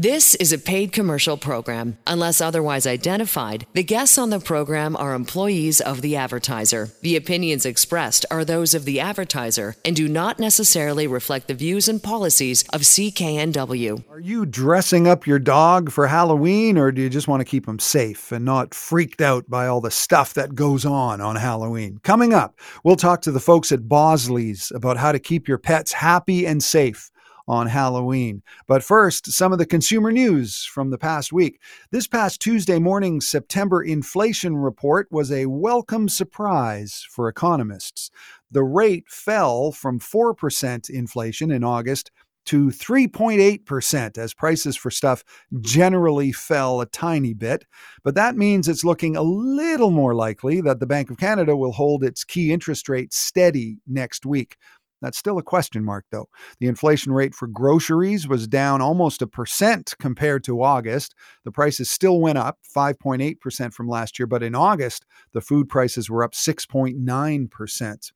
This is a paid commercial program. Unless otherwise identified, the guests on the program are employees of the advertiser. The opinions expressed are those of the advertiser and do not necessarily reflect the views and policies of CKNW. Are you dressing up your dog for Halloween or do you just want to keep him safe and not freaked out by all the stuff that goes on on Halloween? Coming up, we'll talk to the folks at Bosley's about how to keep your pets happy and safe on Halloween. But first, some of the consumer news from the past week. This past Tuesday morning's September inflation report was a welcome surprise for economists. The rate fell from 4% inflation in August to 3.8% as prices for stuff generally fell a tiny bit. But that means it's looking a little more likely that the Bank of Canada will hold its key interest rate steady next week. That's still a question mark, though. The inflation rate for groceries was down almost a percent compared to August. The prices still went up 5.8% from last year, but in August, the food prices were up 6.9%.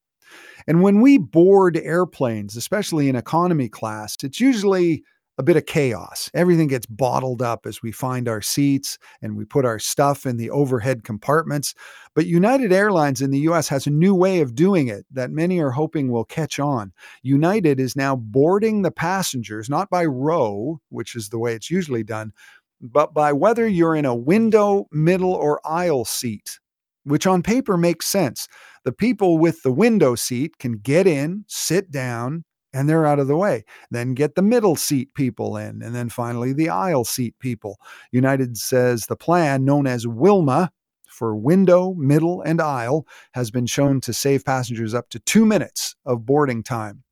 And when we board airplanes, especially in economy class, it's usually a bit of chaos. Everything gets bottled up as we find our seats and we put our stuff in the overhead compartments. But United Airlines in the US has a new way of doing it that many are hoping will catch on. United is now boarding the passengers not by row, which is the way it's usually done, but by whether you're in a window, middle, or aisle seat. Which on paper makes sense. The people with the window seat can get in, sit down, and they're out of the way. Then get the middle seat people in, and then finally the aisle seat people. United says the plan, known as Wilma, for window, middle, and aisle, has been shown to save passengers up to two minutes of boarding time.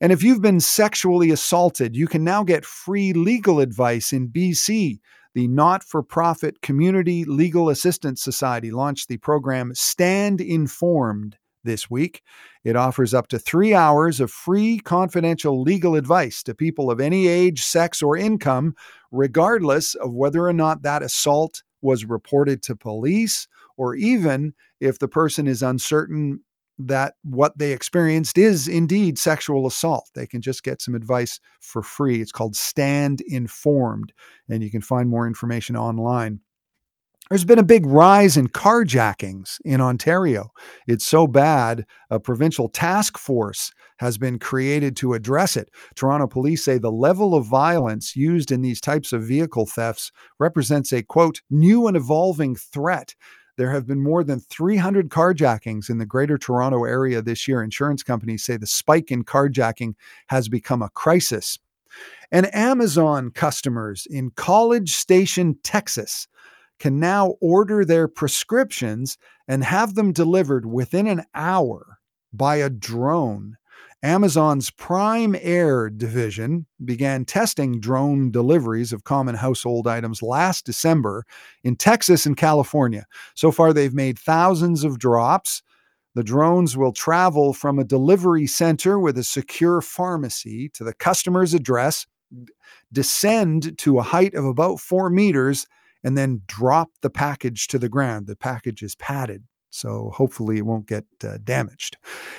And if you've been sexually assaulted, you can now get free legal advice in BC. The not for profit Community Legal Assistance Society launched the program Stand Informed this week. It offers up to three hours of free, confidential legal advice to people of any age, sex, or income, regardless of whether or not that assault was reported to police or even if the person is uncertain that what they experienced is indeed sexual assault. They can just get some advice for free. It's called Stand Informed, and you can find more information online. There's been a big rise in carjackings in Ontario. It's so bad, a provincial task force has been created to address it. Toronto police say the level of violence used in these types of vehicle thefts represents a quote, new and evolving threat. There have been more than 300 carjackings in the greater Toronto area this year. Insurance companies say the spike in carjacking has become a crisis. And Amazon customers in College Station, Texas, can now order their prescriptions and have them delivered within an hour by a drone. Amazon's Prime Air division began testing drone deliveries of common household items last December in Texas and California. So far, they've made thousands of drops. The drones will travel from a delivery center with a secure pharmacy to the customer's address, descend to a height of about four meters, and then drop the package to the ground. The package is padded, so hopefully it won't get uh, damaged.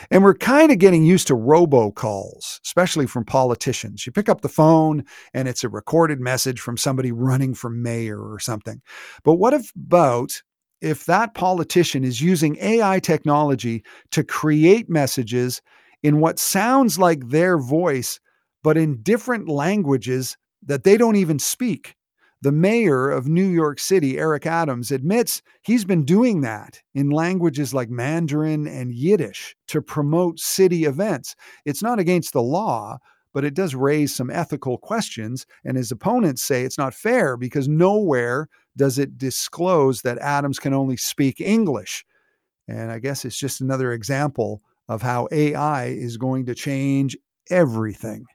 And we're kind of getting used to robocalls, especially from politicians. You pick up the phone and it's a recorded message from somebody running for mayor or something. But what about if that politician is using AI technology to create messages in what sounds like their voice, but in different languages that they don't even speak? The mayor of New York City, Eric Adams, admits he's been doing that in languages like Mandarin and Yiddish to promote city events. It's not against the law, but it does raise some ethical questions. And his opponents say it's not fair because nowhere does it disclose that Adams can only speak English. And I guess it's just another example of how AI is going to change everything.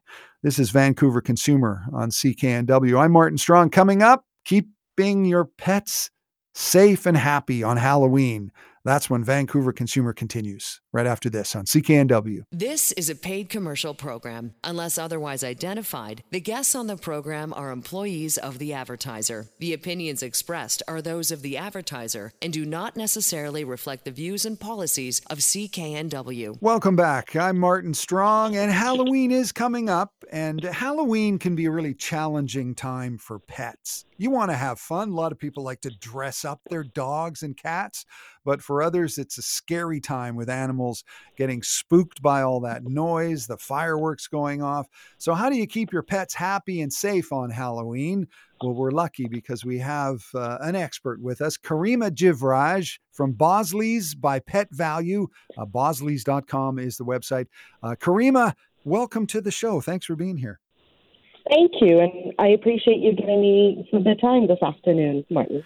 This is Vancouver Consumer on CKNW. I'm Martin Strong. Coming up, keeping your pets safe and happy on Halloween. That's when Vancouver Consumer continues right after this on CKNW. This is a paid commercial program. Unless otherwise identified, the guests on the program are employees of the advertiser. The opinions expressed are those of the advertiser and do not necessarily reflect the views and policies of CKNW. Welcome back. I'm Martin Strong, and Halloween is coming up, and Halloween can be a really challenging time for pets. You want to have fun. A lot of people like to dress up their dogs and cats, but for others, it's a scary time with animals getting spooked by all that noise, the fireworks going off. So, how do you keep your pets happy and safe on Halloween? Well, we're lucky because we have uh, an expert with us, Karima Jivraj from Bosley's by Pet Valu. Uh, Bosleys.com is the website. Uh, Karima, welcome to the show. Thanks for being here. Thank you, and I appreciate you giving me some of the time this afternoon, Martin.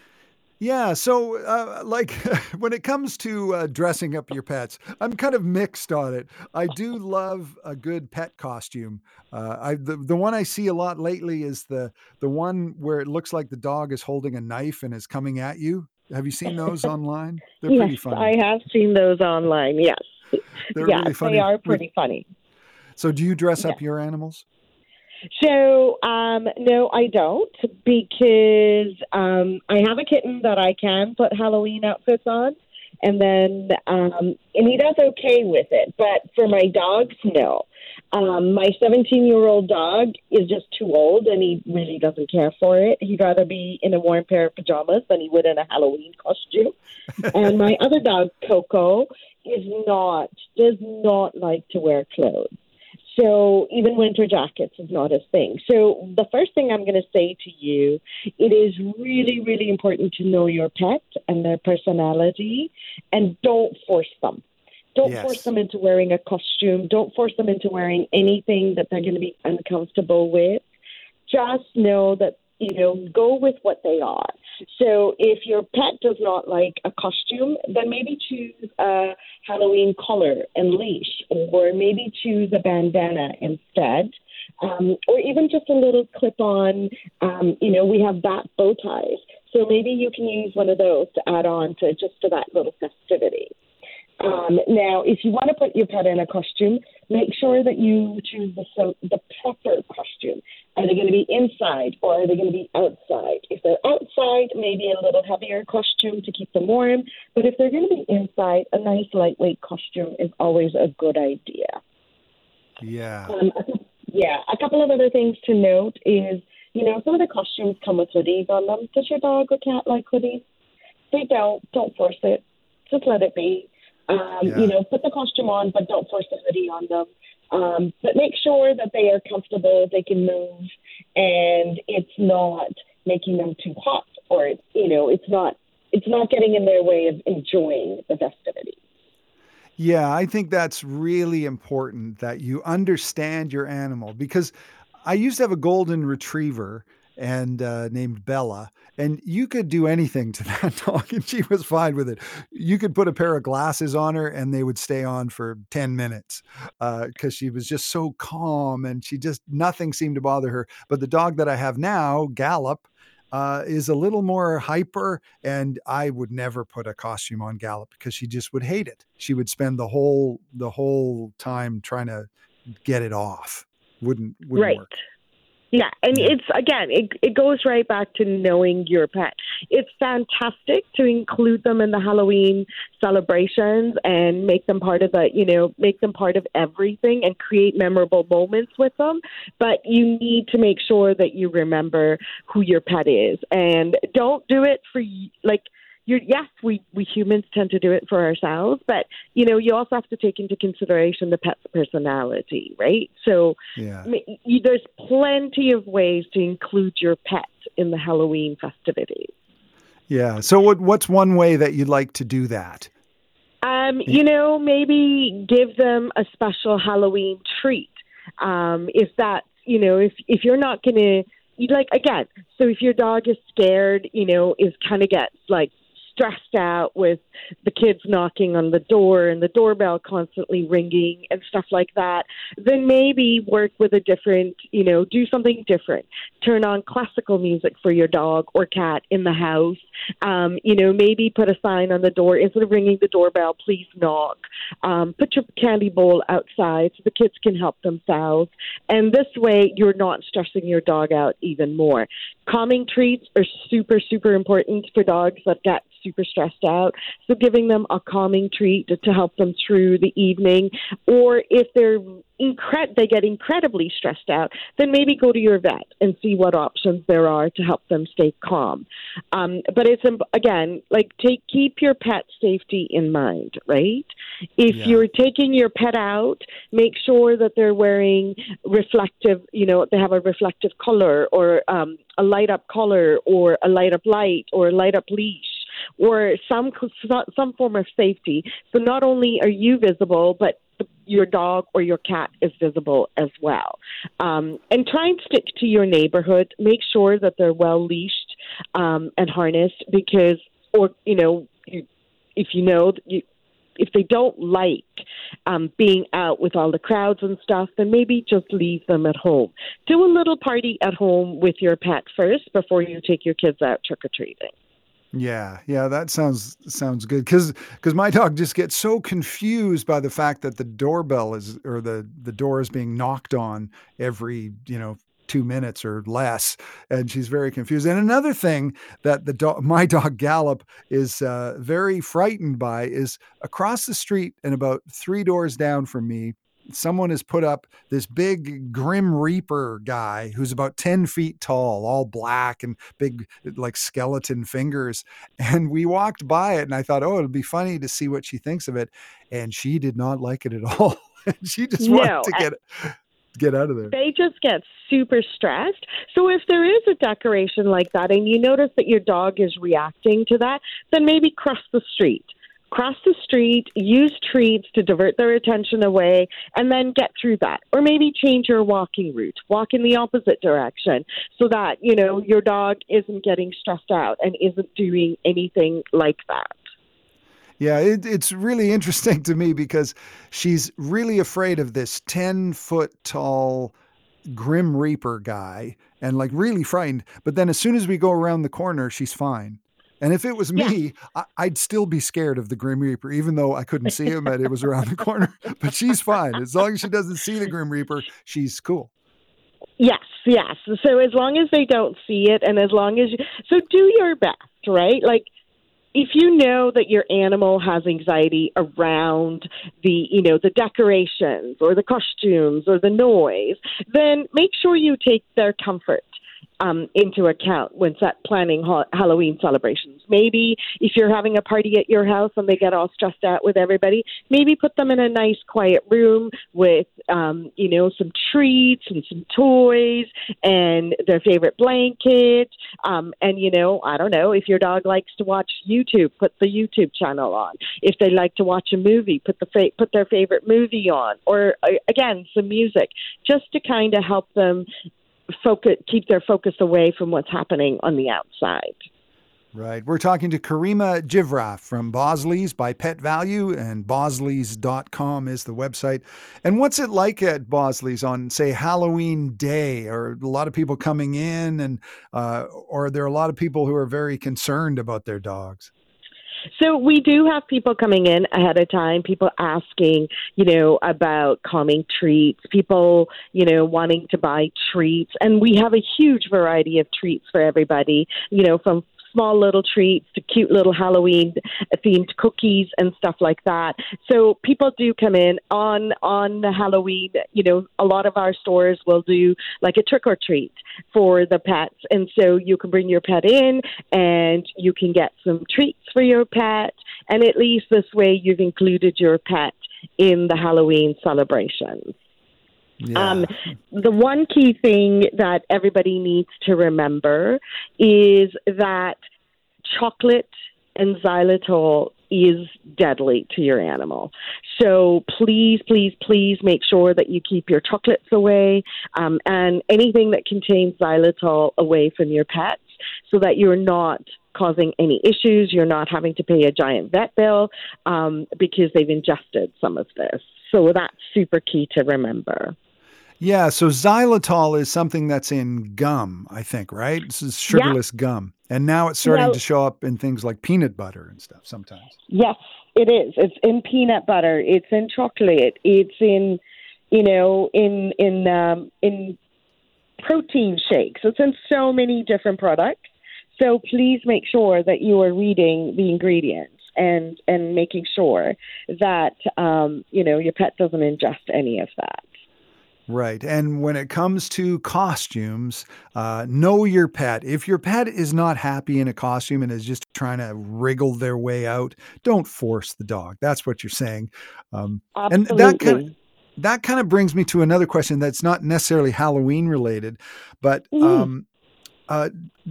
Yeah, so uh, like when it comes to uh, dressing up your pets, I'm kind of mixed on it. I do love a good pet costume. Uh, I the, the one I see a lot lately is the the one where it looks like the dog is holding a knife and is coming at you. Have you seen those online? They're yes, pretty funny. I have seen those online. Yes, they're yes, really funny. They are pretty funny. So, do you dress up your animals? So, um, no, I don't because um, I have a kitten that I can put Halloween outfits on, and then um, and he does okay with it. But for my dogs, no. Um, my 17 year old dog is just too old and he really doesn't care for it. He'd rather be in a warm pair of pajamas than he would in a Halloween costume. and my other dog, Coco, is not, does not like to wear clothes. So even winter jackets is not a thing. So the first thing I'm going to say to you, it is really, really important to know your pet and their personality, and don't force them. Don't yes. force them into wearing a costume. Don't force them into wearing anything that they're going to be uncomfortable with. Just know that you know, go with what they are. So if your pet does not like a costume, then maybe choose a Halloween collar and leash, or maybe choose a bandana instead. Um, or even just a little clip on, um, you know, we have bat bow ties. So maybe you can use one of those to add on to just to that little festivity. Um, now, if you want to put your pet in a costume, make sure that you choose the, so, the proper costume. Are they going to be inside or are they going to be outside? If they're outside, maybe a little heavier costume to keep them warm. But if they're going to be inside, a nice lightweight costume is always a good idea. Yeah. Um, yeah. A couple of other things to note is, you know, some of the costumes come with hoodies on them. Does your dog or cat like hoodies? They don't. Don't force it. Just let it be. Um, yeah. You know, put the costume on, but don't force the hoodie on them. Um, but make sure that they are comfortable, they can move, and it's not making them too hot, or you know, it's not it's not getting in their way of enjoying the festivities. Yeah, I think that's really important that you understand your animal because I used to have a golden retriever and uh, named Bella. And you could do anything to that dog, and she was fine with it. You could put a pair of glasses on her, and they would stay on for 10 minutes because uh, she was just so calm and she just, nothing seemed to bother her. But the dog that I have now, Gallop, uh, is a little more hyper, and I would never put a costume on Gallop because she just would hate it. She would spend the whole the whole time trying to get it off. Wouldn't wouldn't right. work. Yeah, and it's again, it it goes right back to knowing your pet. It's fantastic to include them in the Halloween celebrations and make them part of the, you know, make them part of everything and create memorable moments with them. But you need to make sure that you remember who your pet is and don't do it for like you're, yes, we, we humans tend to do it for ourselves, but you know, you also have to take into consideration the pet's personality, right? So yeah. you, there's plenty of ways to include your pet in the Halloween festivities. Yeah. So what what's one way that you'd like to do that? Um, you know, maybe give them a special Halloween treat. Um, if that, you know, if if you're not gonna you like again, so if your dog is scared, you know, is kind of gets like stressed out with the kids knocking on the door and the doorbell constantly ringing and stuff like that, then maybe work with a different, you know, do something different. Turn on classical music for your dog or cat in the house. Um, you know, maybe put a sign on the door instead of ringing the doorbell, please knock. Um, put your candy bowl outside so the kids can help themselves. And this way, you're not stressing your dog out even more. Calming treats are super, super important for dogs that get super stressed out. So giving them a calming treat to, help them through the evening, or if they're incre- they get incredibly stressed out, then maybe go to your vet and see what options there are to help them stay calm. Um, but it's again like take keep your pet safety in mind, right? If yeah. you're taking your pet out, make sure that they're wearing reflective, you know, they have a reflective color or um, a light up collar or a light up light or a light up leash or some some form of safety. So not only are you visible, but your dog or your cat is visible as well. Um, and try and stick to your neighborhood. Make sure that they're well leashed um, and harnessed because, or you know, you, if you know you, if they don't like um, being out with all the crowds and stuff, then maybe just leave them at home. Do a little party at home with your pet first before you take your kids out trick or treating. Yeah, yeah, that sounds sounds good because because my dog just gets so confused by the fact that the doorbell is or the the door is being knocked on every you know two minutes or less, and she's very confused. And another thing that the dog, my dog Gallop, is uh, very frightened by is across the street and about three doors down from me someone has put up this big Grim Reaper guy who's about 10 feet tall, all black and big, like skeleton fingers. And we walked by it and I thought, oh, it'll be funny to see what she thinks of it. And she did not like it at all. she just wanted no, to get get out of there. They just get super stressed. So if there is a decoration like that and you notice that your dog is reacting to that, then maybe cross the street cross the street, use treats to divert their attention away, and then get through that. Or maybe change your walking route, walk in the opposite direction so that, you know, your dog isn't getting stressed out and isn't doing anything like that. Yeah, it, it's really interesting to me because she's really afraid of this 10 foot tall Grim Reaper guy and like really frightened. But then as soon as we go around the corner, she's fine. And if it was me, yeah. I, would still be scared of the Grim Reaper, even though I couldn't see him and it was around the corner. But she's fine. As long as she doesn't see the Grim Reaper, she's cool. Yes, yes. So as long as they don't see it and as long as you, so do your best, right? Like if you know that your animal has anxiety around the you know the decorations or the costumes or the noise then make sure you take their comfort um, into account when planning ha- Halloween celebrations. Maybe if you're having a party at your house and they get all stressed out with everybody, maybe put them in a nice quiet room with um, you know some treats and some toys and their favorite blanket. Um, and you know, I don't know if your dog likes to watch YouTube, put the YouTube channel on. If they like to watch a movie, put the fa- put their favorite movie on, or uh, again some music, just to kind of help them focus, keep their focus away from what's happening on the outside. Right. We're talking to Karima Jivraj from Bosley's by Pet Valu, and bosleys.com is the website. And what's it like at Bosley's on, say, Halloween Day? Are a lot of people coming in, and uh, or are there a lot of people who are very concerned about their dogs? So we do have people coming in ahead of time, people asking, you know, about calming treats, people, you know, wanting to buy treats. And we have a huge variety of treats for everybody, you know, from small little treats to cute little Halloween themed cookies and stuff like that. So people do come in on on Halloween. You know, a lot of our stores will do like a trick or treat for the pets, and so you can bring your pet in and you can get some treats for your pet, and at least this way you've included your pet in the Halloween celebrations. Yeah. Um, the one key thing that everybody needs to remember is that chocolate and xylitol is deadly to your animal. So please, please, please make sure that you keep your chocolates away um, and anything that contains xylitol away from your pets so that you're not causing any issues. You're not having to pay a giant vet bill um, because they've ingested some of this. So that's super key to remember. Yeah, so xylitol is something that's in gum, I think, right? This is sugarless yeah. gum. And now it's starting to show up in things like peanut butter and stuff sometimes. Yes, it is. It's in peanut butter, it's in chocolate, it's in you know, in in um in protein shakes. It's in so many different products. So please make sure that you are reading the ingredients and and making sure that um, you know your pet doesn't ingest any of that. Right. And when it comes to costumes, uh, know your pet. If your pet is not happy in a costume and is just trying to wriggle their way out, don't force the dog. That's what you're saying. Um, Absolutely. And that kind of, that kind of brings me to another question that's not necessarily Halloween related, but mm. um, uh,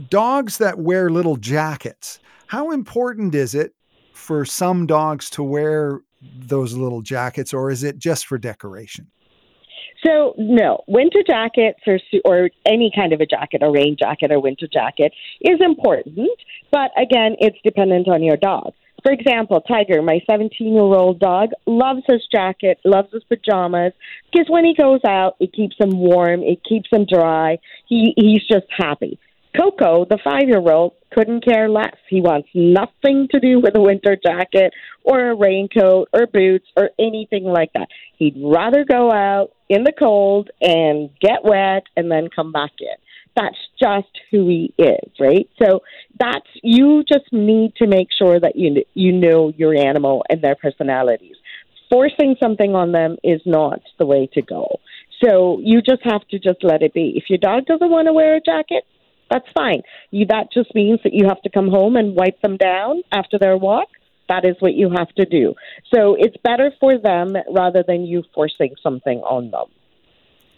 dogs that wear little jackets. How important is it for some dogs to wear those little jackets, or is it just for decoration? So no, winter jackets or or any kind of a jacket, a rain jacket or winter jacket is important, but again, it's dependent on your dog. For example, Tiger, my 17 year old dog, loves his jacket, loves his pajamas, because when he goes out, it keeps him warm, it keeps him dry. He he's just happy. Coco, the five year old, couldn't care less. He wants nothing to do with a winter jacket or a raincoat or boots or anything like that. He'd rather go out in the cold and get wet and then come back in. That's just who he is, right? So that's you just need to make sure that you you know your animal and their personalities. Forcing something on them is not the way to go. So you just have to just let it be. If your dog doesn't want to wear a jacket, that's fine. You, that just means that you have to come home and wipe them down after their walk. That is what you have to do. So it's better for them rather than you forcing something on them.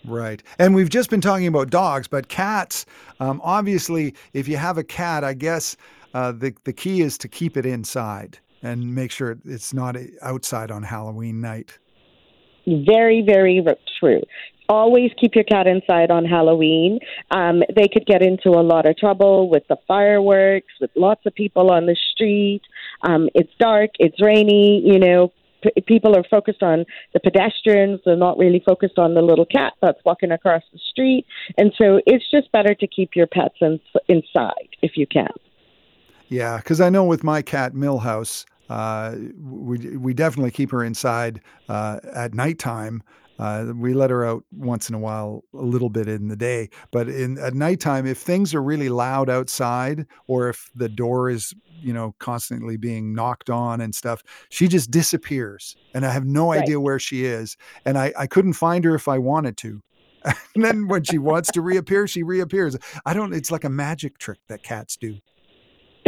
Right. And we've just been talking about dogs, but cats, um, obviously, if you have a cat, I guess uh, the, the key is to keep it inside and make sure it's not outside on Halloween night. Very, very true always keep your cat inside on Halloween. Um, they could get into a lot of trouble with the fireworks, with lots of people on the street. Um, it's dark, it's rainy, you know. People are focused on the pedestrians. They're not really focused on the little cat that's walking across the street. And so it's just better to keep your pets in- inside if you can. Yeah, because I know with my cat Millhouse, uh, we we definitely keep her inside uh, at nighttime uh, we let her out once in a while, a little bit in the day, but in at nighttime, if things are really loud outside, or if the door is you know constantly being knocked on and stuff, she just disappears, and I have no right. idea where she is, and I I couldn't find her if I wanted to. and then when she wants to reappear, she reappears. I don't. It's like a magic trick that cats do.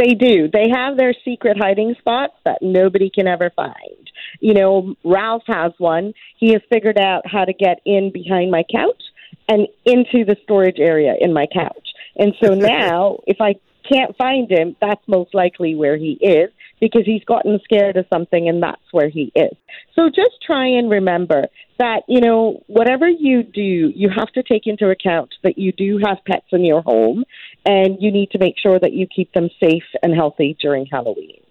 They do. They have their secret hiding spots that nobody can ever find. You know, Ralph has one. He has figured out how to get in behind my couch and into the storage area in my couch. And so now, if I can't find him, that's most likely where he is because he's gotten scared of something and that's where he is. So just try and remember that, you know, whatever you do, you have to take into account that you do have pets in your home and you need to make sure that you keep them safe and healthy during Halloween.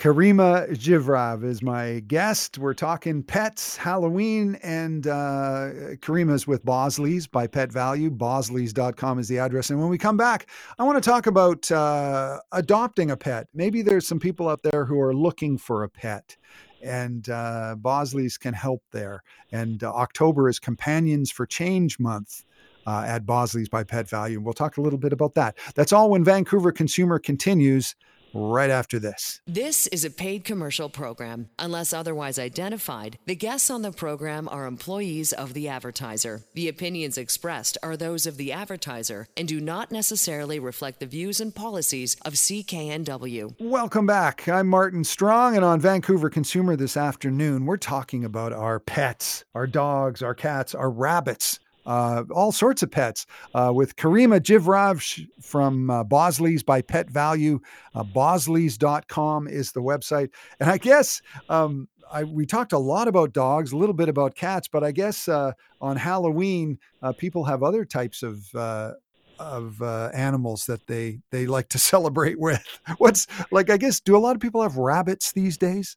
Karima Jivraj is my guest. We're talking pets, Halloween, and uh, Karima's with Bosley's by Pet Valu. Bosleys.com is the address. And when we come back, I want to talk about uh, adopting a pet. Maybe there's some people out there who are looking for a pet, and uh, Bosley's can help there. And uh, October is Companions for Change Month. Uh, at Bosley's by Pet Valu. We'll talk a little bit about that. That's all when Vancouver Consumer continues right after this. This is a paid commercial program. Unless otherwise identified, the guests on the program are employees of the advertiser. The opinions expressed are those of the advertiser and do not necessarily reflect the views and policies of CKNW. Welcome back. I'm Martin Strong, and on Vancouver Consumer this afternoon, we're talking about our pets, our dogs, our cats, our rabbits uh, all sorts of pets uh, with Karima Jivraj from uh, Bosley's by Pet Valu. Uh, Bosleys.com is the website. And I guess um, I, we talked a lot about dogs, a little bit about cats, but I guess uh, on Halloween, uh, people have other types of uh, of uh, animals that they they like to celebrate with. What's like? I guess do a lot of people have rabbits these days?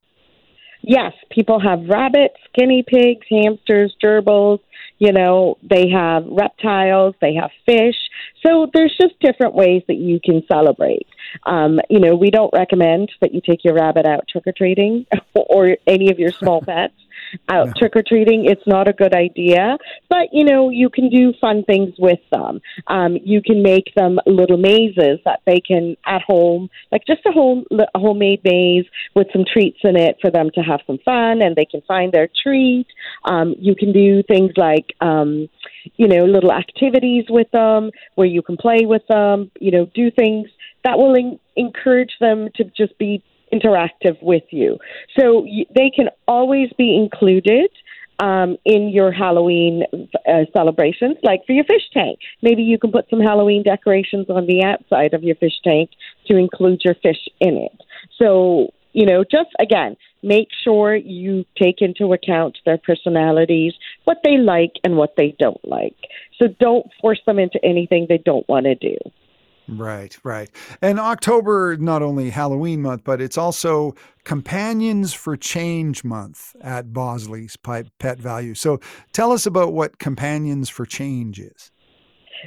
Yes, people have rabbits, guinea pigs, hamsters, gerbils. You know, they have reptiles, they have fish. So there's just different ways that you can celebrate. Um, you know, we don't recommend that you take your rabbit out trick or treating or any of your small pets out no. trick or treating. It's not a good idea, but you know you can do fun things with them. Um, you can make them little mazes that they can at home, like just a home a homemade maze with some treats in it for them to have some fun, and they can find their treat. Um, you can do things like um, you know little activities with them where you can play with them. You know, do things that will in- encourage them to just be interactive with you. So they can always be included um, in your Halloween uh, celebrations, like for your fish tank. Maybe you can put some Halloween decorations on the outside of your fish tank to include your fish in it. So, you know, just again, make sure you take into account their personalities, what they like and what they don't like. So don't force them into anything they don't want to do. Right, right. And October, not only Halloween month, but it's also Companions for Change month at Bosley's Pet Valu. So tell us about what Companions for Change is.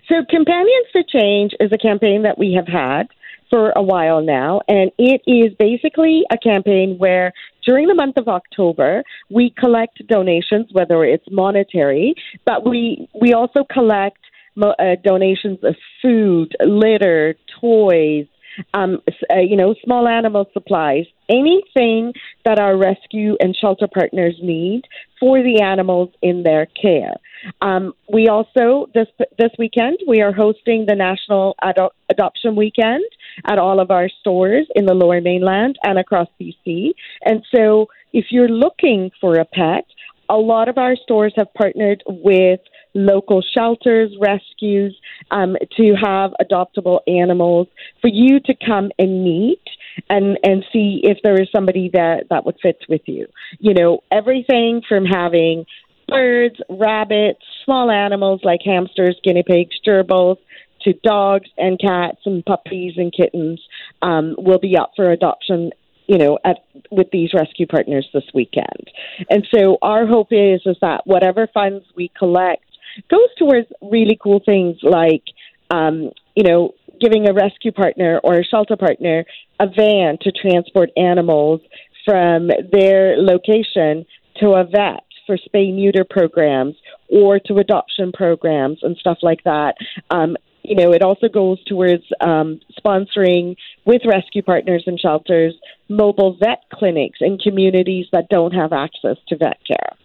So, Companions for Change is a campaign that we have had for a while now, and it is basically a campaign where during the month of October we collect donations, whether it's monetary, but we we also collect uh, donations of food, litter, toys, um, uh, you know, small animal supplies, anything that our rescue and shelter partners need for the animals in their care. Um, we also this this weekend we are hosting the National Ado- Adoption Weekend at all of our stores in the Lower Mainland and across BC. And so, if you're looking for a pet, a lot of our stores have partnered with local shelters, rescues, um, to have adoptable animals for you to come and meet and and see if there is somebody that that would fit with you. You know, everything from having birds, rabbits, small animals like hamsters, guinea pigs, gerbils, to dogs and cats and puppies and kittens um, will be up for adoption you know, at, with these rescue partners this weekend. And so our hope is is that whatever funds we collect goes towards really cool things like, um, you know, giving a rescue partner or a shelter partner a van to transport animals from their location to a vet for spay neuter programs or to adoption programs and stuff like that. Um, you know, it also goes towards um, sponsoring with rescue partners and shelters mobile vet clinics in communities that don't have access to vet care.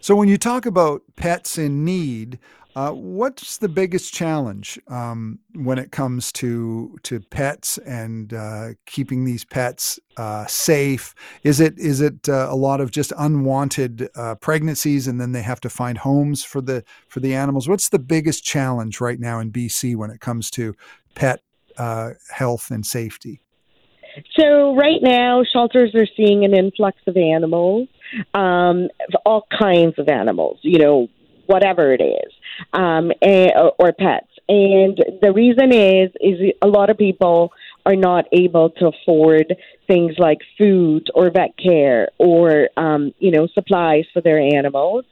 So, when you talk about pets in need, uh, what's the biggest challenge um, when it comes to to pets and uh, keeping these pets uh, safe? Is it is it uh, a lot of just unwanted uh, pregnancies, and then they have to find homes for the for the animals? What's the biggest challenge right now in BC when it comes to pet uh, health and safety? So right now, shelters are seeing an influx of animals, um, all kinds of animals. You know, whatever it is, um, and, or pets. And the reason is, is a lot of people are not able to afford things like food or vet care or um, you know supplies for their animals.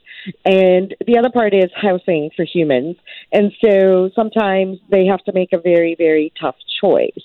And the other part is housing for humans. And so sometimes they have to make a very, very tough choice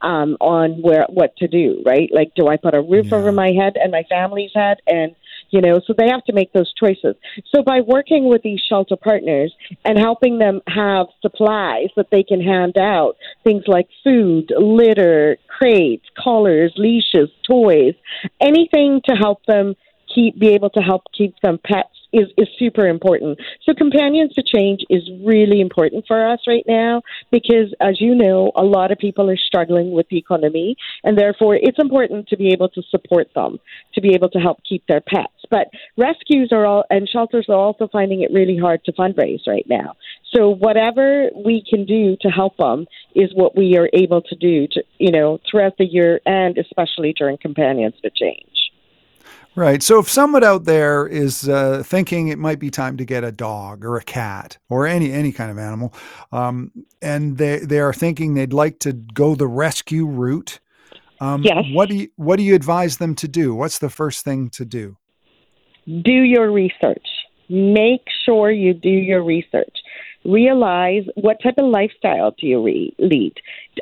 um, on where what to do, right? Like, do I put a roof yeah. over my head and my family's head, and you know, so they have to make those choices. So by working with these shelter partners and helping them have supplies that they can hand out, things like food, litter, crates, collars, leashes, toys, anything to help them keep be able to help keep some pets is, is super important. So companions to change is really important for us right now because as you know, a lot of people are struggling with the economy and therefore it's important to be able to support them, to be able to help keep their pets. But rescues are all and shelters are also finding it really hard to fundraise right now. So whatever we can do to help them is what we are able to do to you know throughout the year and especially during companions to change. Right. So if someone out there is uh, thinking it might be time to get a dog or a cat or any any kind of animal, um, and they they are thinking they'd like to go the rescue route, um, yes. what do you what do you advise them to do? What's the first thing to do? Do your research. Make sure you do your research realize what type of lifestyle do you re- lead.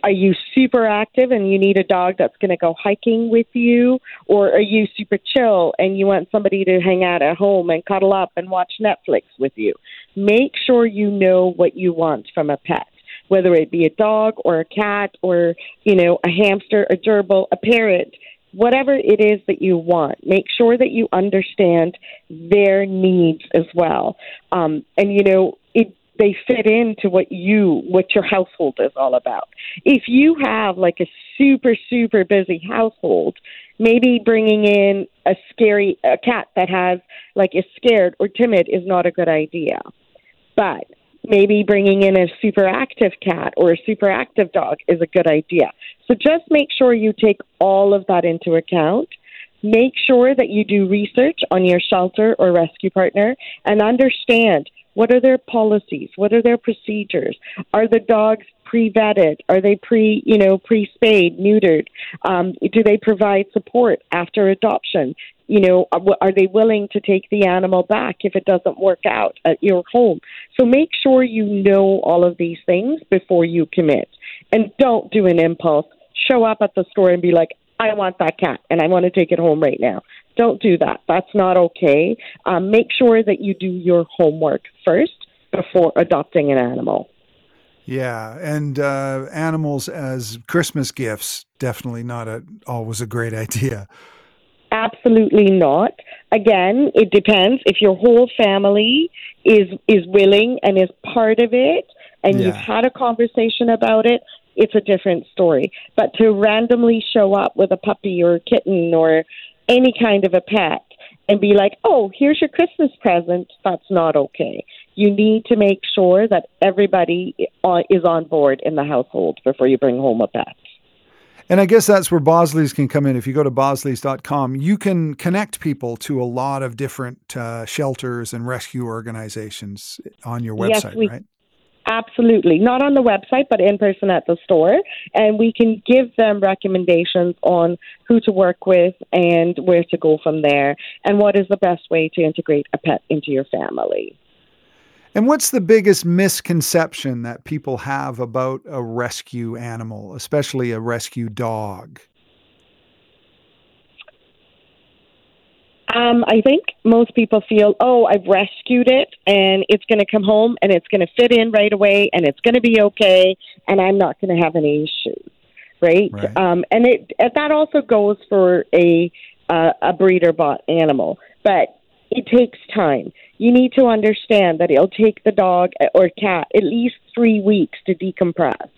Are you super active and you need a dog that's going to go hiking with you, or are you super chill and you want somebody to hang out at home and cuddle up and watch Netflix with you? Make sure you know what you want from a pet. Whether it be a dog or a cat or, you know, a hamster, a gerbil, a parrot, whatever it is that you want, make sure that you understand their needs as well. Um, and you know, they fit into what you what your household is all about. If you have like a super super busy household, maybe bringing in a scary a cat that has like is scared or timid is not a good idea. But maybe bringing in a super active cat or a super active dog is a good idea. So just make sure you take all of that into account. Make sure that you do research on your shelter or rescue partner and understand what are their policies? What are their procedures? Are the dogs pre-vetted? Are they pre, you know, pre-spayed, neutered? Um, do they provide support after adoption? You know, are they willing to take the animal back if it doesn't work out at your home? So make sure you know all of these things before you commit, and don't do an impulse. Show up at the store and be like, "I want that cat, and I want to take it home right now." Don't do that. That's not okay. Um, make sure that you do your homework first before adopting an animal. Yeah, and uh, animals as Christmas gifts definitely not a, always a great idea. Absolutely not. Again, it depends. If your whole family is is willing and is part of it, and yeah. you've had a conversation about it, it's a different story. But to randomly show up with a puppy or a kitten or any kind of a pet and be like, oh, here's your Christmas present, that's not okay. You need to make sure that everybody is on board in the household before you bring home a pet. And I guess that's where Bosley's can come in. If you go to bosleys.com, you can connect people to a lot of different uh, shelters and rescue organizations on your website, yes, we, right? Absolutely. Not on the website, but in person at the store. And we can give them recommendations on who to work with and where to go from there and what is the best way to integrate a pet into your family. And what's the biggest misconception that people have about a rescue animal, especially a rescue dog? Um, I think most people feel, oh, I've rescued it and it's going to come home and it's going to fit in right away and it's going to be okay and I'm not going to have any issues, right? right. Um, and it and that also goes for a uh, a breeder bought animal, but it takes time. You need to understand that it'll take the dog or cat at least three weeks to decompress,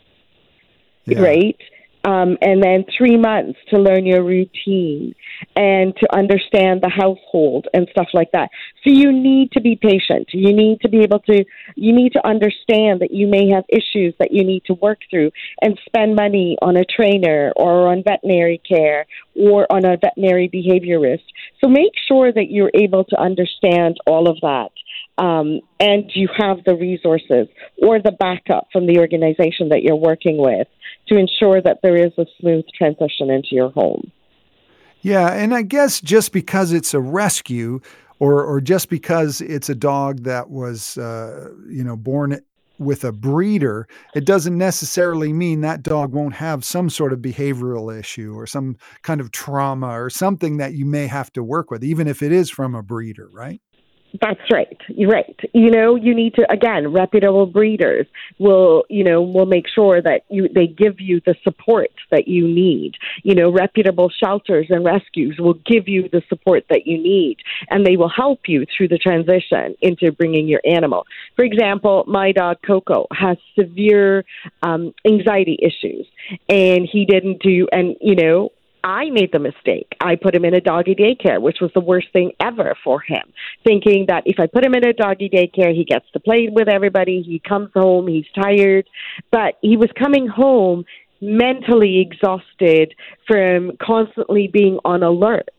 yeah. right? Um, and then three months to learn your routine and to understand the household and stuff like that. So you need to be patient. You need to be able to, you need to understand that you may have issues that you need to work through and spend money on a trainer or on veterinary care or on a veterinary behaviorist. So make sure that you're able to understand all of that. Um, and you have the resources or the backup from the organization that you're working with to ensure that there is a smooth transition into your home. Yeah, and I guess just because it's a rescue, or or just because it's a dog that was uh, you know born with a breeder, it doesn't necessarily mean that dog won't have some sort of behavioral issue or some kind of trauma or something that you may have to work with, even if it is from a breeder, right? That's right. You're right. You know, you need to again, reputable breeders will, you know, will make sure that you they give you the support that you need. You know, reputable shelters and rescues will give you the support that you need and they will help you through the transition into bringing your animal. For example, my dog Coco has severe um anxiety issues and he didn't do and you know I made the mistake. I put him in a doggy daycare, which was the worst thing ever for him, thinking that if I put him in a doggy daycare, he gets to play with everybody, he comes home, he's tired. But he was coming home mentally exhausted from constantly being on alert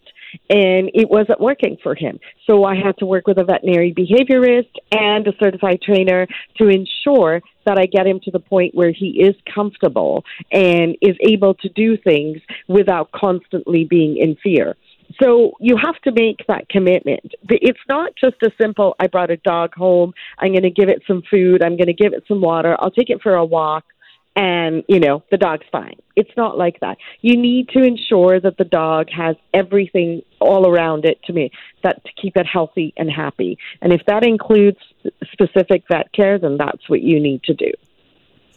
and it wasn't working for him. So I had to work with a veterinary behaviorist and a certified trainer to ensure that I get him to the point where he is comfortable and is able to do things without constantly being in fear. So you have to make that commitment. It's not just a simple, I brought a dog home, I'm going to give it some food, I'm going to give it some water, I'll take it for a walk, and you know the dog's fine. It's not like that. You need to ensure that the dog has everything all around it to me that to keep it healthy and happy. And if that includes specific vet care then that's what you need to do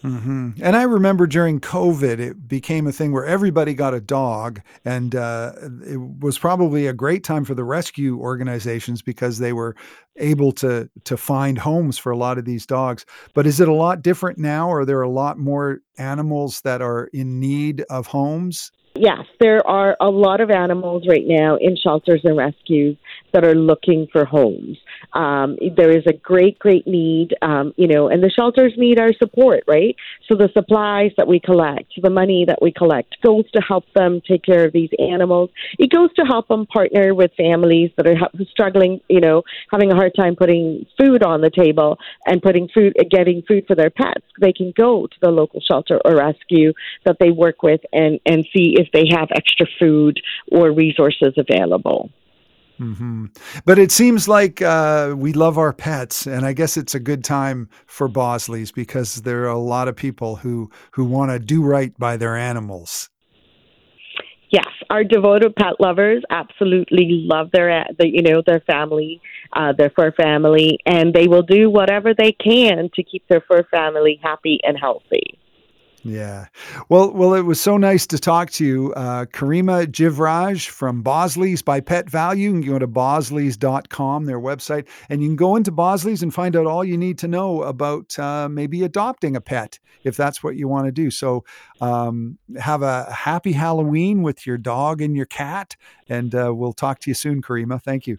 Mm-hmm. And I remember during COVID, it became a thing where everybody got a dog, and uh, it was probably a great time for the rescue organizations because they were able to to find homes for a lot of these dogs. But is it a lot different now? Are there a lot more animals that are in need of homes? Yes, there are a lot of animals right now in shelters and rescues that are looking for homes. Um, there is a great, great need, um, you know, and the shelters need our support, right? So the supplies that we collect, the money that we collect goes to help them take care of these animals. It goes to help them partner with families that are struggling, you know, having a hard time putting food on the table and putting food, getting food for their pets. They can go to the local shelter or rescue that they work with and, and see if they have extra food or resources available. Mm-hmm. But it seems like uh, we love our pets, and I guess it's a good time for Bosley's because there are a lot of people who who want to do right by their animals. Yes, our devoted pet lovers absolutely love their, the, you know, their family, uh, their fur family, and they will do whatever they can to keep their fur family happy and healthy. Yeah. Well, well, it was so nice to talk to you, uh, Karima Jivraj from Bosley's by Pet Valu. You can go to bosleys.com, their website, and you can go into Bosley's and find out all you need to know about uh, maybe adopting a pet if that's what you want to do. So, um, have a happy Halloween with your dog and your cat, and uh, we'll talk to you soon, Karima. Thank you.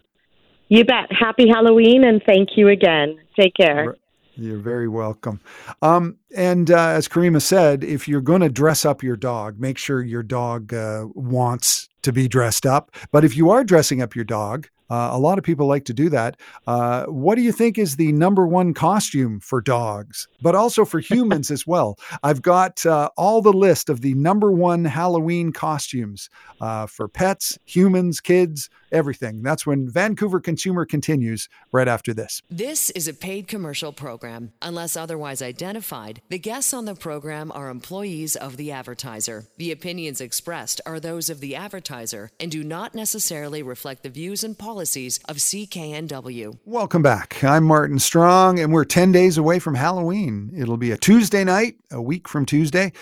You bet. Happy Halloween, and thank you again. Take care. You're very welcome. Um, and uh, as Karima said, if you're going to dress up your dog, make sure your dog uh, wants to be dressed up. But if you are dressing up your dog, uh, a lot of people like to do that. Uh, what do you think is the number one costume for dogs, but also for humans as well? I've got uh, all the list of the number one Halloween costumes uh, for pets, humans, kids, everything. That's when Vancouver Consumer continues right after this. This is a paid commercial program. Unless otherwise identified, the guests on the program are employees of the advertiser. The opinions expressed are those of the advertiser and do not necessarily reflect the views and policies of CKNW. Welcome back. I'm Martin Strong, and we're 10 days away from Halloween. It'll be a Tuesday night, a week from Tuesday.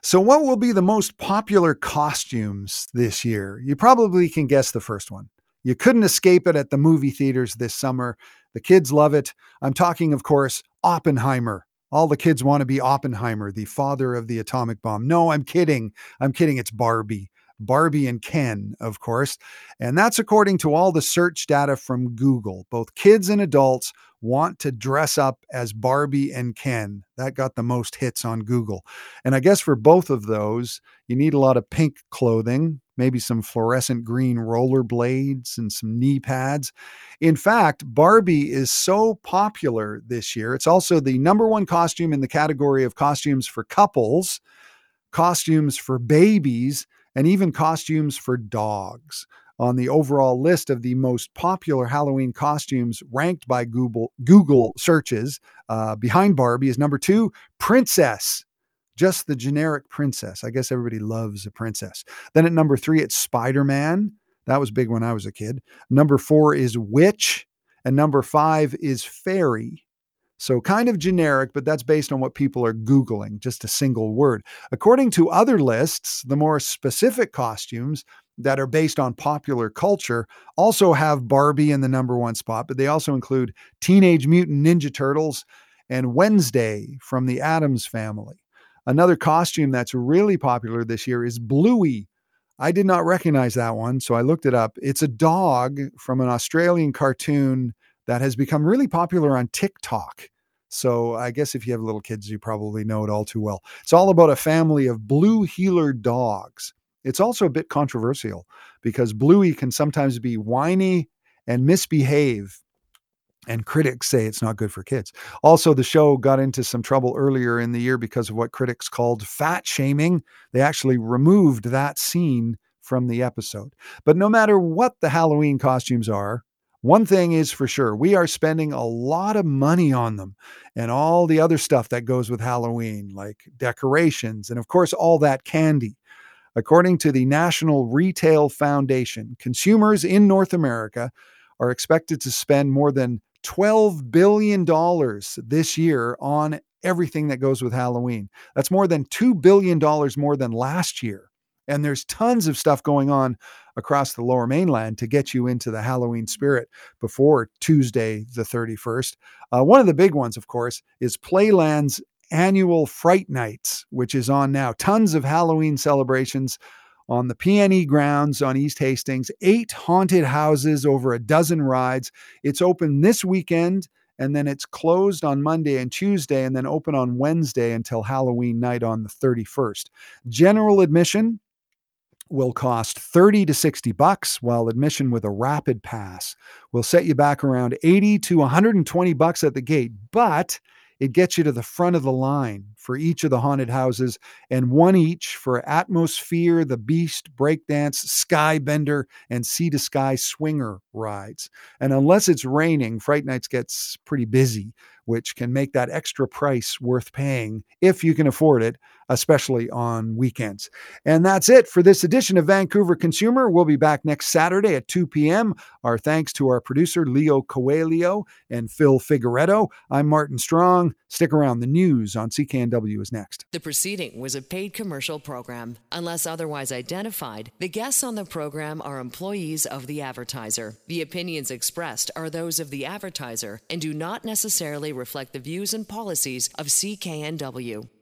So, what will be the most popular costumes this year? You probably can guess the first one. You couldn't escape it at the movie theaters this summer. The kids love it. I'm talking, of course, Oppenheimer. All the kids want to be Oppenheimer, the father of the atomic bomb. No, I'm kidding. I'm kidding. It's Barbie. Barbie and Ken, of course. And that's according to all the search data from Google. Both kids and adults want to dress up as Barbie and Ken. That got the most hits on Google. And I guess for both of those, you need a lot of pink clothing, maybe some fluorescent green rollerblades and some knee pads. In fact, Barbie is so popular this year. It's also the number one costume in the category of costumes for couples, costumes for babies, and even costumes for dogs. On the overall list of the most popular Halloween costumes ranked by Google, Google searches, uh, behind Barbie is number two, Princess just the generic princess. I guess everybody loves a princess. Then at number three, it's Spider Man. That was big when I was a kid. Number four is Witch. And number five is fairy. So, kind of generic, but that's based on what people are Googling, just a single word. According to other lists, the more specific costumes that are based on popular culture also have Barbie in the number one spot, but they also include Teenage Mutant Ninja Turtles and Wednesday from the Addams family. Another costume that's really popular this year is Bluey. I did not recognize that one, so I looked it up. It's a dog from an Australian cartoon that has become really popular on TikTok. So I guess if you have little kids, you probably know it all too well. It's all about a family of blue heeler dogs. It's also a bit controversial because Bluey can sometimes be whiny and misbehave. And critics say it's not good for kids. Also, the show got into some trouble earlier in the year because of what critics called fat shaming. They actually removed that scene from the episode. But no matter what the Halloween costumes are, one thing is for sure we are spending a lot of money on them and all the other stuff that goes with Halloween, like decorations and, of course, all that candy. According to the National Retail Foundation, consumers in North America are expected to spend more than $12 billion this year on everything that goes with Halloween. That's more than $2 billion more than last year. And there's tons of stuff going on across the lower mainland to get you into the Halloween spirit before Tuesday, the 31st. Uh, one of the big ones, of course, is Playland's annual Fright Nights, which is on now. Tons of Halloween celebrations on the PNE grounds on East Hastings, eight haunted houses, over a dozen rides. It's open this weekend and then it's closed on Monday and Tuesday and then open on Wednesday until Halloween night on the 31st. General admission will cost 30 to 60 bucks while admission with a rapid pass will set you back around 80 to 120 bucks at the gate but it gets you to the front of the line for each of the haunted houses and one each for Atmosphere, The Beast, Breakdance, Skybender, and Sea to Sky Swinger rides. And unless it's raining, Fright Nights gets pretty busy, which can make that extra price worth paying if you can afford it especially on weekends. And that's it for this edition of Vancouver Consumer. We'll be back next Saturday at 2 p.m. Our thanks to our producer, Leo Coelho and Phil Figueredo. I'm Martin Strong. Stick around. The news on CKNW is next. The proceeding was a paid commercial program. Unless otherwise identified, the guests on the program are employees of the advertiser. The opinions expressed are those of the advertiser and do not necessarily reflect the views and policies of CKNW.